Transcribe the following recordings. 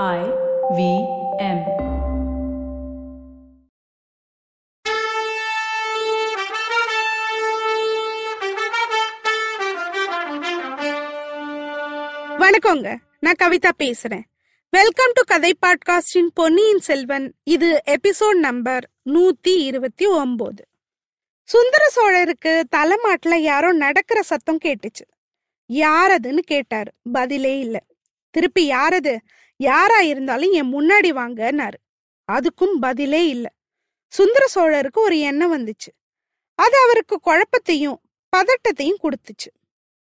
I V M. வணக்கங்க. நான் கவிதா பேசுறேன். வெல்கம் டு கதை பாட்காஸ்டின் பொன்னியின் செல்வன் இது எபிசோட் நம்பர் நூத்தி இருபத்தி ஒன்பது சுந்தர சோழருக்கு தலைமாட்டில் யாரோ நடக்கிற சத்தம் கேட்டுச்சு. யாரதுன்னு கேட்டாரு. பதிலே இல்லை. திருப்பி யாரது யாரா இருந்தாலும் என் முன்னாடி வாங்கன்னாரு. அதுக்கும் பதிலே இல்ல. சுந்தர சோழருக்கு ஒரு எண்ணம் வந்துச்சு. அது அவருக்கு குழப்பத்தையும் பதட்டத்தையும் கொடுத்துச்சு.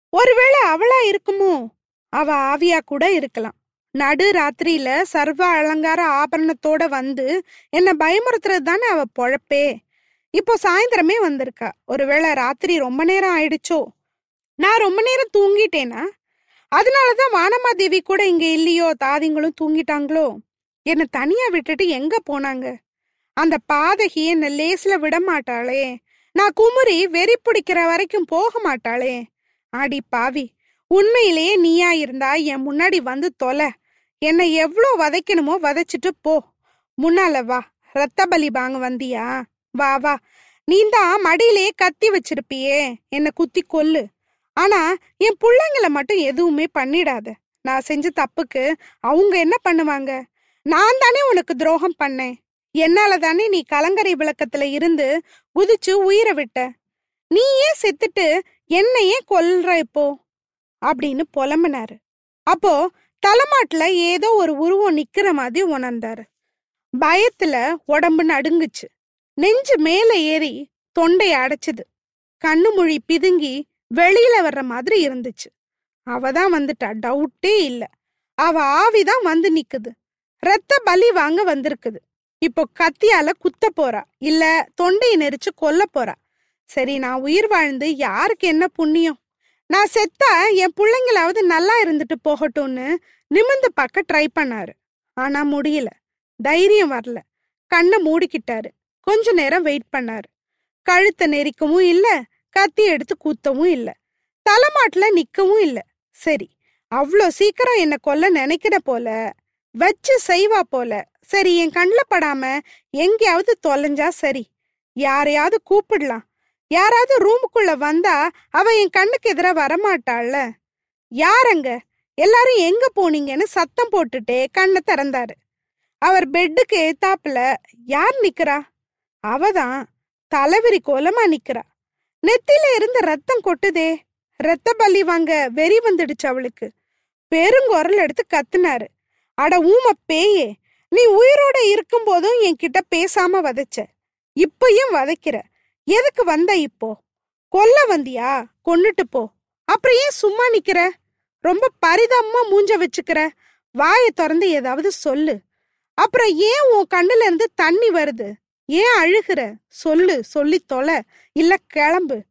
ஒருவேளை அவளா இருக்குமோ? அவ ஆவியா கூட இருக்கலாம். நடு ராத்திரியில சர்வ அலங்கார ஆபரணத்தோட வந்து என்ன பயமுறுத்துறது தானே அவ பொழப்பே. இப்போ சாயந்தரமே வந்திருக்கா. ஒருவேளை ராத்திரி ரொம்ப நேரம் ஆயிடுச்சோ? நான் ரொம்ப நேரம் தூங்கிட்டேனா? அதனாலதான் வானமாதேவி கூட இங்க இல்லையோ? தாதிங்களும் தூங்கிட்டாங்களோ? என்னை தனியா விட்டுட்டு எங்க போனாங்க? அந்த பாதகி என்ன லேஸ்ல விட மாட்டாளே நான் குமுறி வெறி பிடிக்கிற வரைக்கும் போக மாட்டாளே. ஆடி பாவி உண்மையிலேயே நீயா இருந்தா என் முன்னாடி வந்து தொலை. என்னை எவ்வளோ வதைக்கணுமோ வதைச்சிட்டு போ. முன்னால வா. ரத்த பலி வாங்க வந்தியா? வா வா. நீந்தான் மடியிலேயே கத்தி வச்சிருப்பியே. என்னை குத்தி கொல்லு. ஆனா என் பிள்ளைங்களை மட்டும் எதுவுமே பண்ணிடாத. நான் செஞ்ச தப்புக்கு அவங்க என்ன பண்ணுவாங்க? நான் தானே உனக்கு துரோகம் பண்ணேன். என்னால தானே நீ கலங்கரை விளக்கத்துல இருந்து குதிச்சு உயிரை விட்ட. நீ ஏன் செத்துட்டு என்னையே கொல்ற இப்போ? அப்படின்னு புலம்பினாரு. அப்போ தலைமாட்டுல ஏதோ ஒரு உருவம் நிக்கிற மாதிரி உணர்ந்தாரு. பயத்துல உடம்பு நடுங்குச்சு. நெஞ்சு மேல ஏறி தொண்டை அடைச்சது. கண்ணு மொழி பிதுங்கி வெளியில வர்ற மாதிரி இருந்துச்சு. அவ தான் வந்துட்டா. டவுட்டே இல்ல. அவ ஆவிதான் வந்து நிக்குது. ரத்த பலி வாங்க வந்திருக்குது. இப்போ கத்தியால குத்த போறா. இல்ல தொண்டையை நெரிச்சு கொல்ல போறா. சரி நான் உயிர் வாழ்ந்து யாருக்கு என்ன புண்ணியம்? நான் செத்தா என் பிள்ளைங்களாவது நல்லா இருந்துட்டு போகட்டும்னு நிமிந்து பார்க்க ட்ரை பண்ணாரு. ஆனா முடியல. தைரியம் வரல. கண்ணை மூடிக்கிட்டாரு. கொஞ்ச நேரம் வெயிட் பண்ணாரு. கழுத்தை நெரிக்கவும் இல்ல கத்தி எடுத்து கூத்தவும் இல்ல. தலைமாட்டுல நிக்கவும் இல்ல. சரி அவ்வளோ சீக்கிரம் என்ன கொல்ல நினைக்கிற போல வச்சு செய்வா போல. சரி என் கண்ணில் படாம எங்கேயாவது தொலைஞ்சா சரி யாரையாவது கூப்பிடலாம். யாராவது ரூமுக்குள்ள வந்தா அவ என் கண்ணுக்கு எதிரா வரமாட்டாள்ல. யாரங்க? எல்லாரும் எங்க போனீங்கன்னு சத்தம் போட்டுட்டே கண்ணை திறந்தாரு. அவர் பெட்டுக்கு ஏத்தாப்புல யார் நிக்கிறா? அவதான் தலைவிரி கோலமா நிக்கிறா. நெத்தில இருந்து ரத்தம் கொட்டுதே. ரத்த பலி வாங்க வெறி வந்துடுச்சு அவளுக்கு. பெருங்குரல் எடுத்து கத்துனாரு. அட ஊம பேயே நீ உயிரோட இருக்கும் போதும் என்கிட்ட பேசாம வதைச்ச. இப்பயும் வதைக்கிற. எதுக்கு வந்த இப்போ? கொல்ல வந்தியா? கொன்னுட்டு போ. அப்புறம் ஏன் சும்மா நிக்கிற? ரொம்ப பரிதாபமா மூஞ்ச வச்சுக்கிற. வாயை திறந்து ஏதாவது சொல்லு. அப்புறம் ஏன் உன் கண்ணுல இருந்து தண்ணி வருது? ஏன் அழுகுற? சொல்லு சொல்லி தொலை. இல்ல கிளம்பு.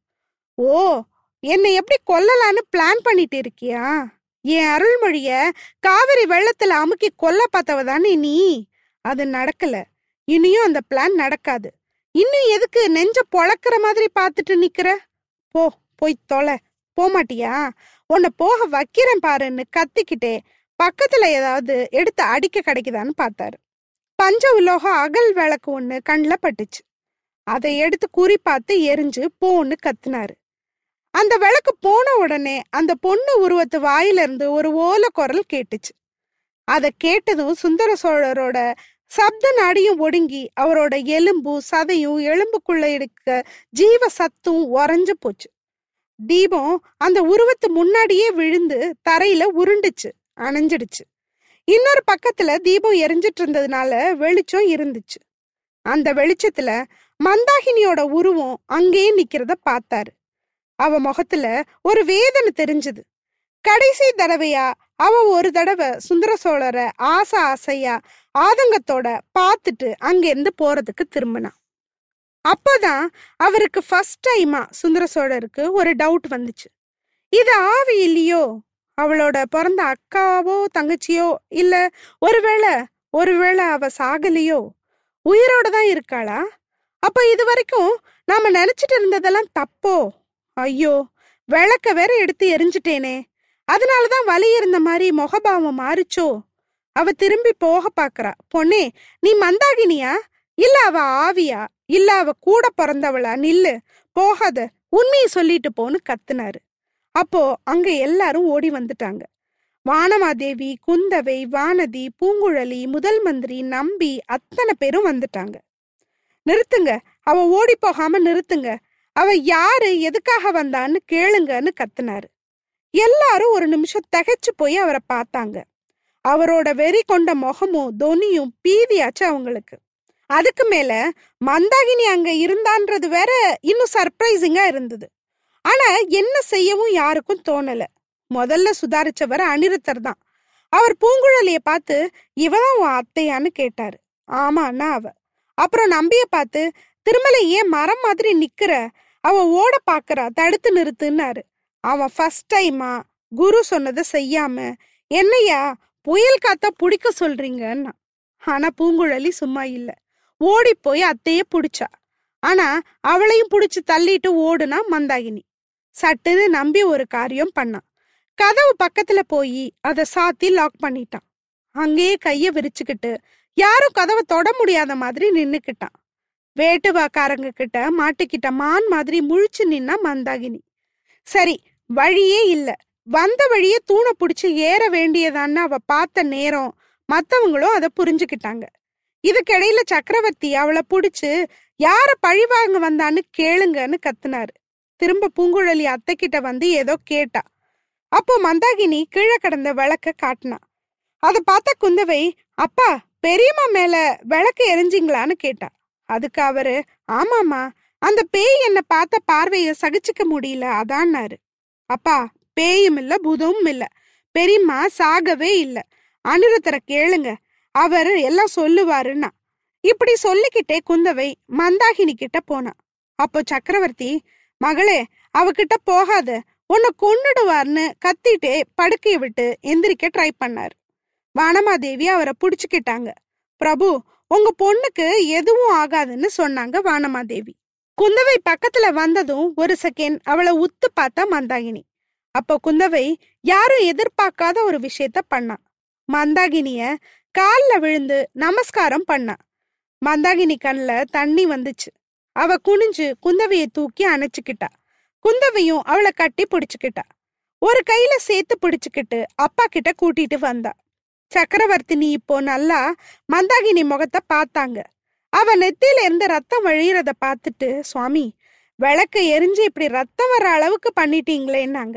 ஓ என்னை எப்படி கொல்லலான்னு பிளான் பண்ணிட்டு இருக்கியா? என் அருள்மொழிய காவிரி வெள்ளத்துல அமுக்கி கொல்ல பார்த்தவ தானே நீ? அது நடக்கல. இனியும் அந்த பிளான் நடக்காது. இன்னும் எதுக்கு நெஞ்ச பொழக்கிற மாதிரி பார்த்துட்டு நிக்கிற? போ போய் தொலை. போமாட்டியா? உன்னை போக வைக்கிறேன் பாருன்னு கத்திக்கிட்டே பக்கத்துல ஏதாவது எடுத்து அடிக்க கிடைக்குதான்னு பார்த்தாரு. பஞ்ச உலோக அகல் விளக்கு ஒண்ணு கண்ணில் பட்டுச்சு. அதை எடுத்து குறி பார்த்து எரிஞ்சு போன்னு கத்துனாரு. அந்த விளக்கு போன உடனே அந்த பொண்ணு உருவத்து வாயிலிருந்து ஒரு ஓல குரல் கேட்டுச்சு. அதை கேட்டதும் சுந்தர சோழரோட சப்த நாடியும் ஒடுங்கி அவரோட எலும்பு சதையும் எலும்புக்குள்ள இருக்க ஜீவ சத்தும் உறைஞ்சு போச்சு. தீபம் அந்த உருவத்து முன்னாடியே விழுந்து தரையில உருண்டுச்சு அணைஞ்சிடுச்சு. இன்னொரு பக்கத்துல தீபம் எரிஞ்சிட்டு இருந்ததுனால வெளிச்சம் இருந்துச்சு. அந்த வெளிச்சத்துல மந்தாகினியோட உருவம் அங்கேயே நிக்கிறத பார்த்தாரு. அவ முகத்துல ஒரு வேதனை தெரிஞ்சது. கடைசி தடவையா அவ ஒரு தடவை சுந்தர சோழரை ஆசை ஆசையா ஆதங்கத்தோட பார்த்துட்டு அங்கேருந்து போறதுக்கு திரும்பினான் அப்போதான் அவருக்கு ஃபர்ஸ்ட் டைமா சுந்தர சோழருக்கு ஒரு டவுட் வந்துச்சு. இது ஆவி இல்லையோ? அவளோட பிறந்த அக்காவோ தங்கச்சியோ இல்ல ஒருவேளை ஒருவேளை அவ சாகலையோ? உயிரோட தான் இருக்காளா? அப்ப இது வரைக்கும் நாம நினைச்சிட்டு இருந்ததெல்லாம் தப்போ? ஐயோ விளக்க வேற எடுத்து எரிஞ்சிட்டேனே. அதனாலதான் வலி இருந்த மாதிரி முகபாவம் மாறிச்சோ? அவ திரும்பி போக பாக்குறா. பொண்ணே நீ மந்தாகினியா? இல்ல அவ ஆவியா? இல்ல அவ கூட பிறந்தவளா? நில்லு போகாத. உண்மையை சொல்லிட்டு போன்னு கத்துனாரு. அப்போ அங்க எல்லாரும் ஓடி வந்துட்டாங்க. வானமாதேவி குந்தவை வானதி பூங்குழலி முதல் மந்திரி நம்பி அத்தனை பேரும் வந்துட்டாங்க. நிறுத்துங்க. அவ ஓடி போகாம நிறுத்துங்க. அவ யாரு எதுக்காக வந்தான்னு கேளுங்கன்னு கத்துனாரு. எல்லாரும் ஒரு நிமிஷம் தகைச்சு போய் அவரை பார்த்தாங்க. அவரோட வெறி கொண்ட முகமும் தொனியும் பீதியாச்சு அவங்களுக்கு. அதுக்கு மேல மந்தாகினி அங்க இருந்தான்றது வேற இன்னும் சர்ப்ரைசிங்கா இருந்தது. ஆனா என்ன செய்யவும் யாருக்கும் தோணல. முதல்ல சுதாரிச்சவர் அனிருத்தர் தான். அவர் பூங்குழலிய பார்த்து இவதான் உன் அத்தையான்னு கேட்டாரு. ஆமாண்ணா அவ. அப்புறம் நம்பிய பார்த்து திருமலை ஏன் மரம் மாதிரி நிக்கிற? அவ ஓட பாக்குறா தடுத்து நிறுத்துன்னாரு. அவன் ஃபர்ஸ்ட் டைமா குரு சொன்னதை செய்யாம? என்னையா புயல் காத்தா பிடிக்க சொல்றீங்கன்னா. ஆனா பூங்குழலி சும்மா இல்ல. ஓடி போய் அத்தைய பிடிச்சா. ஆனா அவளையும் புடிச்சு தள்ளிட்டு ஓடுனா மந்தாகினி. சட்டுன்னு நம்பி ஒரு காரியம் பண்ணான். கதவு பக்கத்துல போய் அதை சாத்தி லாக் பண்ணிட்டான். அங்கேயே கைய விரிச்சுக்கிட்டு யாரும் கதவை தொட முடியாத மாதிரி நின்னுக்கிட்டான். வேட்டுவாக்காரங்க கிட்ட மாட்டிக்கிட்ட மான் மாதிரி முழிச்சு நின்னா மந்தாகினி. சரி வழியே இல்ல. வந்த வழியே தூணை பிடிச்சி ஏற வேண்டியதான்னு அவ பார்த்த நேரம் மத்தவங்களும் அதை புரிஞ்சுக்கிட்டாங்க. இதுக்கிடையில சக்கரவர்த்தி அவளை பிடிச்சு யார பழிவாங்க வந்தான்னு கேளுங்கன்னு கத்துனாரு. திரும்ப பூங்குழலி அத்தை கிட்ட வந்து ஏதோ கேட்டா. அப்போ மந்தாகினி கீழே கடந்த விளக்க காட்டினா. அதை பார்த்த குந்தவை அப்பா பெரியம்மா மேல விளக்கு எரிஞ்சிங்களான்னு கேட்டா. அதுக்கு அவரு ஆமாமா அந்த பேய் என்ன பார்த்த பார்வைய சகிச்சுக்க முடியல அதான்னாரு. அப்பா பேயும் இல்ல பூதமும் இல்ல. பெரியம்மா சாகவே இல்ல. அனுரத்தரை கேளுங்க அவர் எல்லாம் சொல்லுவாருன்னா. இப்படி சொல்லிக்கிட்டே குந்தவை மந்தாகினி கிட்ட போனா. அப்போ சக்கரவர்த்தி மகளே அவகிட்ட போகாத. உன்னை கொன்னுடுவார்னு கத்திட்டே படுக்கைய விட்டு எந்திரிக்க ட்ரை பண்ணாரு. வானமாதேவி அவரை புடிச்சுக்கிட்டாங்க. பிரபு உங்க பொண்ணுக்கு எதுவும் ஆகாதுன்னு சொன்னாங்க வானமாதேவி. குந்தவை பக்கத்துல வந்ததும் ஒரு செகண்ட் அவளை உத்து பார்த்தா மந்தாகினி. அப்போ குந்தவை யாரும் எதிர்பார்க்காத ஒரு விஷயத்த பண்ணா. மந்தாகினிய கால்ல விழுந்து நமஸ்காரம் பண்ணா. மந்தாகினி கண்ணில் தண்ணி வந்துச்சு. அவ குனிஞ்சு குந்தவைய தூக்கி அணைச்சுக்கிட்டா. குந்தவையும் அவளை கட்டி பிடிச்சுக்கிட்டா. ஒரு கையில சேர்த்து பிடிச்சுக்கிட்டு அப்பா கிட்ட கூட்டிட்டு வந்தா. சக்கரவர்த்தினி இப்போ நல்லா மந்தாகினி முகத்தை பார்த்தாங்க. அவ நெத்தியில இருந்து ரத்தம் வழியிறத பார்த்துட்டு சுவாமி விளக்க எரிஞ்சு இப்படி ரத்தம் வர அளவுக்கு பண்ணிட்டீங்களேன்னாங்க.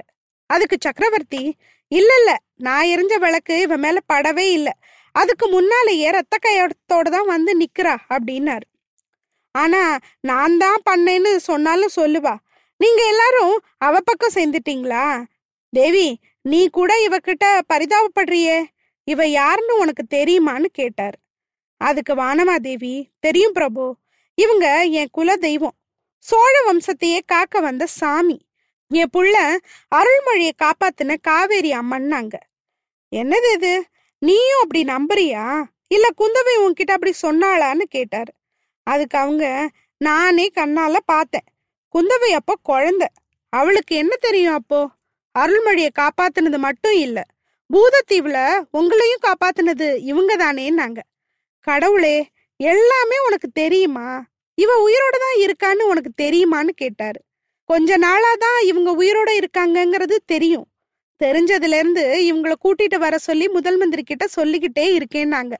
அதுக்கு சக்கரவர்த்தி இல்ல இல்ல நான் எரிஞ்ச விளக்கு இவன் மேல படவே இல்லை. அதுக்கு முன்னாலேயே ரத்த கையோட தான் வந்து நிக்கிறா அப்படின்னாரு. ஆனா நான் தான் பண்ணேன்னு சொன்னாலும் சொல்லுவா. நீங்க எல்லாரும் அவ பக்கம் சேர்ந்துட்டீங்களா? தேவி நீ கூட இவகிட்ட பரிதாபப்படுறியே. இவ யாருன்னு உனக்கு தெரியுமான்னு கேட்டார். அதுக்கு வானமாதேவி தெரியும் பிரபு. இவங்க என் குல தெய்வம். சோழ வம்சத்தையே காக்க வந்த சாமி. என் புள்ள அருள்மொழியை காப்பாத்தின காவேரி அம்மன்னாங்க. என்னது இது? நீயும் அப்படி நம்புறியா? இல்ல குந்தவை உன்கிட்ட அப்படி சொன்னாளான்னு கேட்டாரு. அதுக்கு அவங்க நானே கண்ணால பார்த்தேன். குந்தவை அப்போ குழந்தை. அவளுக்கு என்ன தெரியும் அப்போ? அருள்மொழியை காப்பாத்தினது மட்டும் இல்ல. பூதத்தீவுல உங்களையும் காப்பாத்தினது இவங்க தானேன்னாங்க. கடவுளே எல்லாமே உனக்கு தெரியுமா? இவ உயிரோட தான் இருக்கான்னு உனக்கு தெரியுமான்னு கேட்டாரு. கொஞ்ச நாளா தான் இவங்க உயிரோட இருக்காங்கங்கிறது தெரியும். தெரிஞ்சதுல இருந்து இவங்கள கூட்டிட்டு வர சொல்லி முதல் மந்திரி கிட்ட சொல்லிக்கிட்டே இருக்கேன்னாங்க.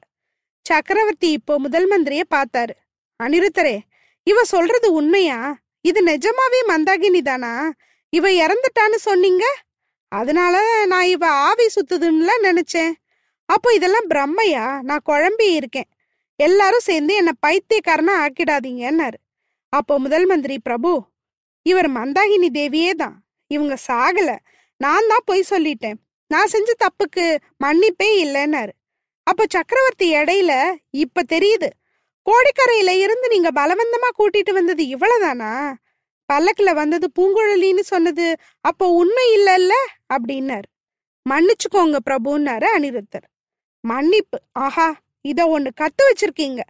சக்கரவர்த்தி இப்போ முதல் மந்திரிய பார்த்தாரு. அனிருத்தரே இவ சொல்றது உண்மையா? இது நிஜமாவே மந்தாகினி தானா? இவ இறந்துட்டான்னு சொன்னீங்க? அதனால நான் இவ ஆவி சுத்துதுன்னுல நினைச்சேன். அப்போ இதெல்லாம் பிரம்மையா? நான் குழம்பி இருக்கேன். எல்லாரும் சேர்ந்து என்னை பைத்தியக்காரனா ஆக்கிடாதீங்கன்னாரு. அப்போ முதல் மந்திரி பிரபு இவர் மந்தாகினி தேவியே தான். இவங்க சாகல. நான் தான் பொய் சொல்லிட்டேன். நான் செஞ்ச தப்புக்கு மன்னிப்பே இல்லைன்னாரு. அப்போ சக்கரவர்த்தி இடையில இப்ப தெரியுது. கோடிக்கரையில இருந்து நீங்க பலவந்தமா கூட்டிட்டு வந்தது இவ்வளவுதானா? பல்லக்கில் வந்தது பூங்குழலின்னு சொன்னது அப்போ உண்மை இல்லைல்ல? அப்படின்னார். மன்னிச்சுக்கோங்க பிரபுன்னாரு அனிருத்தர். மன்னிப்பு. ஆஹா இத ஒன்று கத்து வச்சிருக்கீங்க.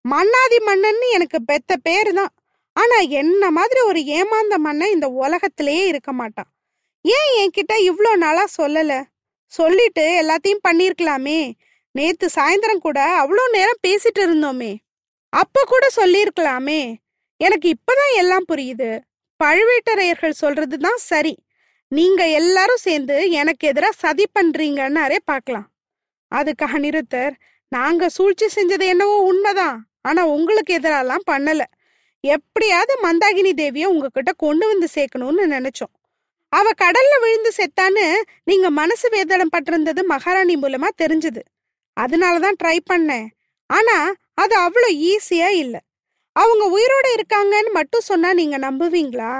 மன்னாதி மன்னன்னு எனக்கு பெத்த பேரு தான். ஆனா என்ன மாதிரி ஒரு ஏமாந்த மன்னன் இந்த உலகத்திலேயே இருக்க மாட்டான். ஏன் என்கிட்ட இவ்வளோ நாளா சொல்லல? சொல்லிட்டு எல்லாத்தையும் பண்ணிருக்கலாமே நேத்து சாயந்தரம் கூட அவ்வளோ நேரம் பேசிட்டு இருந்தோமே. அப்ப கூட சொல்லியிருக்கலாமே. எனக்கு இப்பதான் எல்லாம் புரியுது. பழுவேட்டரையர்கள் சொல்றதுதான் சரி. நீங்க எல்லாரும் சேர்ந்து எனக்கு எதிரா சதி பண்றீங்கன்னாரே பார்க்கலாம். அதுக்கு அனிருத்தர் நாங்க சூழ்ச்சி செஞ்சது என்னவோ உண்மைதான். ஆனா உங்களுக்கு எதிராலாம் பண்ணல. எப்படியாவது மந்தாகினி தேவிய உங்ககிட்ட கொண்டு வந்து சேர்க்கணும்னு நினைச்சோம். அவ கடல்ல விழுந்து செத்தான்னு நீங்க மனசு வேதனம் பட்டிருந்தது மகாராணி மூலமா தெரிஞ்சது. அதனாலதான் ட்ரை பண்ணேன். ஆனா அது அவ்வளோ ஈஸியா இல்லை. அவங்க உயிரோட இருக்காங்கன்னு மட்டும் சொன்னா நீங்க நம்புவீங்களா?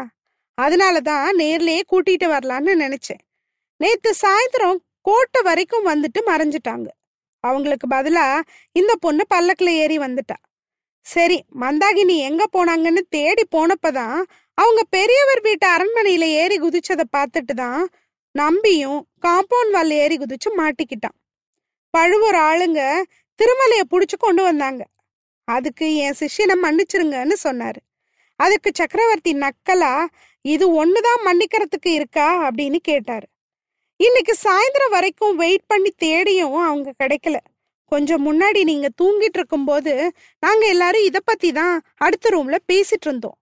அதனால தான் நேர்லயே கூட்டிட்டு வரலான்னு நினைச்சேன். நேத்து சாயந்தரம் கோட்டை வரைக்கும் வந்துட்டு மறைஞ்சிட்டாங்க. அவங்களுக்கு பதிலா இந்த பொண்ணு பல்லக்கில் ஏறி வந்துட்டா. சரி மந்தாகினி எங்க போனாங்கன்னு தேடி போனப்பதான் அவங்க பெரியவர் வீட்டு அரண்மனையில ஏறி குதிச்சதை பார்த்துட்டு தான் நம்பியும் காம்பவுண்ட் வால் ஏறி குதிச்சு மாட்டிக்கிட்டான். பழுவூர் ஆளுங்க திருமலையை பிடிச்சி கொண்டு வந்தாங்க. அதுக்கு என் சிஷ்யனை மன்னிச்சிருங்கன்னு சொன்னாரு. அதுக்கு சக்கரவர்த்தி நக்கலா இது ஒண்ணுதான் மன்னிக்கிறதுக்கு இருக்கா? அப்படின்னு கேட்டாரு. இன்னைக்கு சாயந்தரம் வரைக்கும் வெயிட் பண்ணி தேடியும் அவங்க கிடைக்கல. கொஞ்சம் முன்னாடி நீங்க தூங்கிட்டு இருக்கும்போது நாங்க எல்லாரும் இதை பத்தி தான் அடுத்த ரூம்ல பேசிட்டு இருந்தோம்.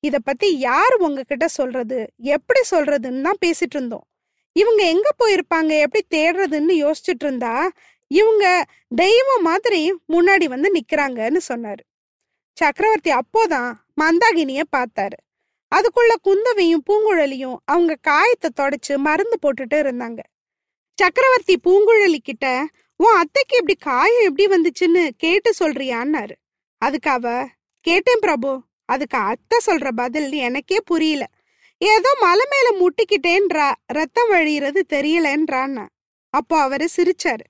இத பத்தி யார் உங்ககிட்ட சொல்றது? எப்படி சொல்றதுன்னு தான் பேசிட்டு இருந்தோம். இவங்க எங்க போயிருப்பாங்க? எப்படி தேடுறதுன்னு யோசிச்சுட்டு இருந்தா இவங்க தெய்வம் மாதிரி முன்னாடி வந்து நிக்கிறாங்கன்னு சொன்னாரு. சக்கரவர்த்தி அப்போதான் மந்தாகினிய பார்த்தாரு. அதுக்குள்ள குந்தவையும் பூங்குழலியும் அவங்க காயத்தை தொடச்சு மருந்து போட்டுட்டு இருந்தாங்க. சக்கரவர்த்தி பூங்குழலி கிட்ட உன் அத்தைக்கு இப்படி காயம் எப்படி வந்துச்சுன்னு கேட்டு சொல்றியான்னாரு. அதுக்கு அவ கேட்டேன் பிரபு அதுக்கு அத்தை சொல்ற பதில் எனக்கே புரியல. ஏதோ மலை மேல முட்டிக்கிட்டேன்றா ரத்தம் வழியிறது தெரியலன்றான்னா. அப்போ அவரு சிரிச்சாரு.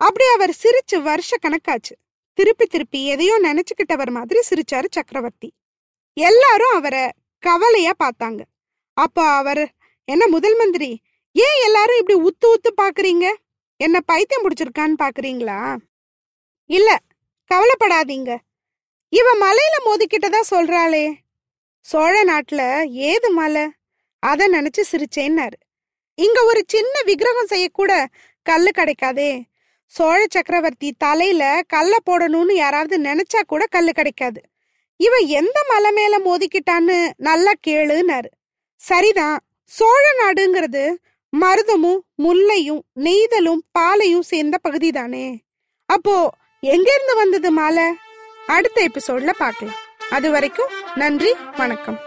அப்படி அவர் சிரிச்சு வருஷ கணக்காச்சு. திருப்பி திருப்பி எதையோ நினைச்சுக்கிட்டவர் மாதிரி சிரிச்சாரு சக்கரவர்த்தி. எல்லாரும் அவரை கவலையா பார்த்தாங்க. அப்போ அவர் என்ன முதல் மந்திரி ஏன் எல்லாரும் இப்படி உத்து உத்து பாக்குறீங்க என்ன பைத்தியம் பிடிச்சிருக்கான்னு பாக்குறீங்களா இல்ல கவலைப்படாதீங்க. இவ மலையில மோதிக்கிட்டதா சொல்றாளே. சோழ நாட்டுல ஏது மலை? அத நினைச்சு சிரிச்சேன்னாரு. இங்க ஒரு சின்ன விக்கிரகம் செய்யக்கூட கல்லு கிடைக்காதே. சோழ சக்கரவர்த்தி தலையில கல்ல போடணும்னு யாராவது நினைச்சா கூட கல்லு கிடைக்காது. இவன் எந்த மலை மேல மோதிக்கிட்டான்னு நல்லா கேளுன்னாரு. சரிதான் சோழ நாடுங்கிறது மருதமும் முல்லையும் நெய்தலும் பாலையும் சேர்ந்த பகுதி தானே அப்போ எங்கேருந்து வந்தது மாலை? அடுத்த எபிசோட்ல பார்க்கலாம். அது வரைக்கும் நன்றி வணக்கம்.